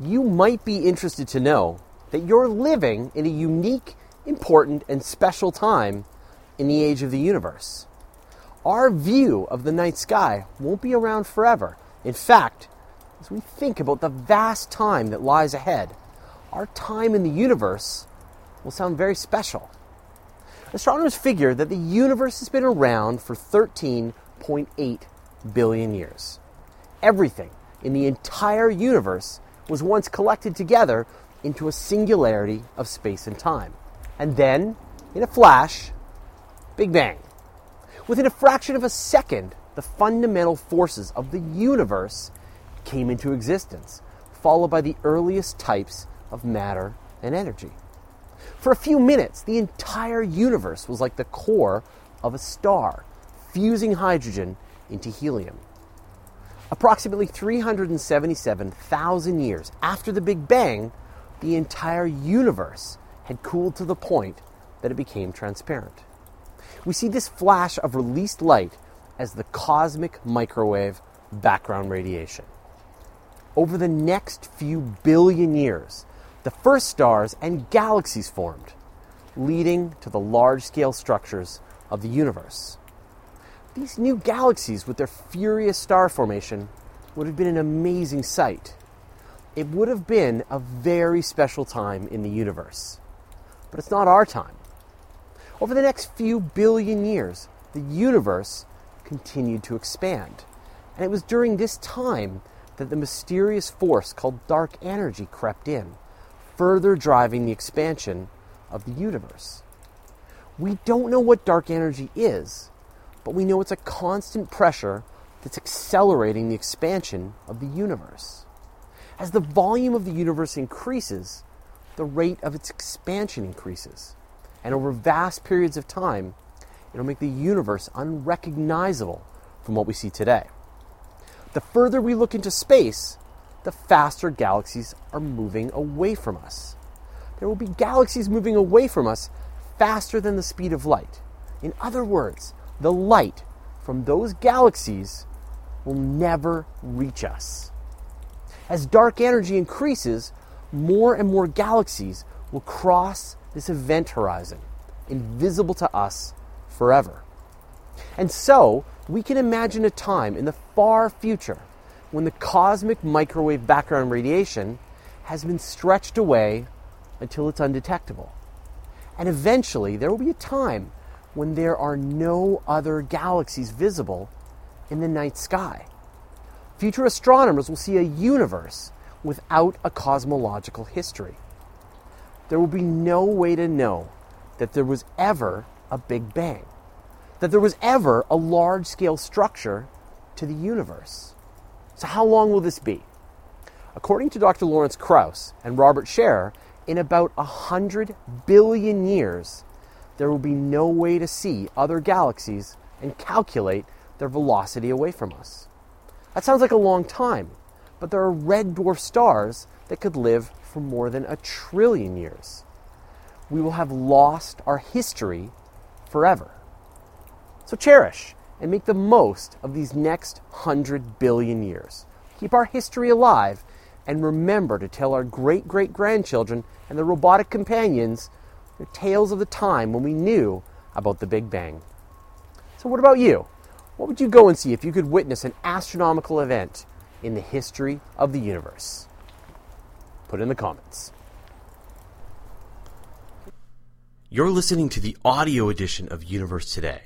you might be interested to know that you're living in a unique, important, and special time in the age of the universe. Our view of the night sky won't be around forever. In fact, as we think about the vast time that lies ahead, our time in the universe will sound very special. Astronomers figure that the universe has been around for 13.8 billion years. Everything in the entire universe was once collected together into a singularity of space and time. And then, in a flash, Big Bang. Within a fraction of a second, the fundamental forces of the universe came into existence, followed by the earliest types of matter and energy. For a few minutes, the entire universe was like the core of a star, fusing hydrogen into helium. Approximately 377,000 years after the Big Bang, the entire universe had cooled to the point that it became transparent. We see this flash of released light as the cosmic microwave background radiation. Over the next few billion years, the first stars and galaxies formed, leading to the large scale structures of the universe. These new galaxies, with their furious star formation, would have been an amazing sight. It would have been a very special time in the universe. But it's not our time. Over the next few billion years, the universe continued to expand. And it was during this time that the mysterious force called dark energy crept in, further driving the expansion of the universe. We don't know what dark energy is, but we know it's a constant pressure that's accelerating the expansion of the universe. As the volume of the universe increases, the rate of its expansion increases. And over vast periods of time, it'll make the universe unrecognizable from what we see today. The further we look into space, the faster galaxies are moving away from us. There will be galaxies moving away from us faster than the speed of light. In other words, the light from those galaxies will never reach us. As dark energy increases, more and more galaxies will cross this event horizon, invisible to us forever. And so, we can imagine a time in the far future when the cosmic microwave background radiation has been stretched away until it's undetectable. And eventually, there will be a time when there are no other galaxies visible in the night sky. Future astronomers will see a universe without a cosmological history. There will be no way to know that there was ever a Big Bang, that there was ever a large scale structure to the universe. So, how long will this be? According to Dr. Lawrence Krauss and Robert Scherrer, in about 100 billion years, there will be no way to see other galaxies and calculate their velocity away from us. That sounds like a long time, but there are red dwarf stars that could live for more than a trillion years. We will have lost our history forever. So cherish and make the most of these next hundred billion years. Keep our history alive and remember to tell our great great grandchildren and their robotic companions the tales of the time when we knew about the Big Bang. So, what about you? What would you go and see if you could witness an astronomical event in the history of the universe? Put in the comments. You're listening to the audio edition of Universe Today.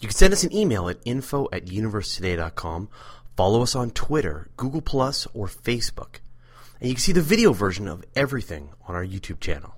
You can send us an email at info at universetoday.com, follow us on Twitter, Google Plus, or Facebook, and you can see the video version of everything on our YouTube channel.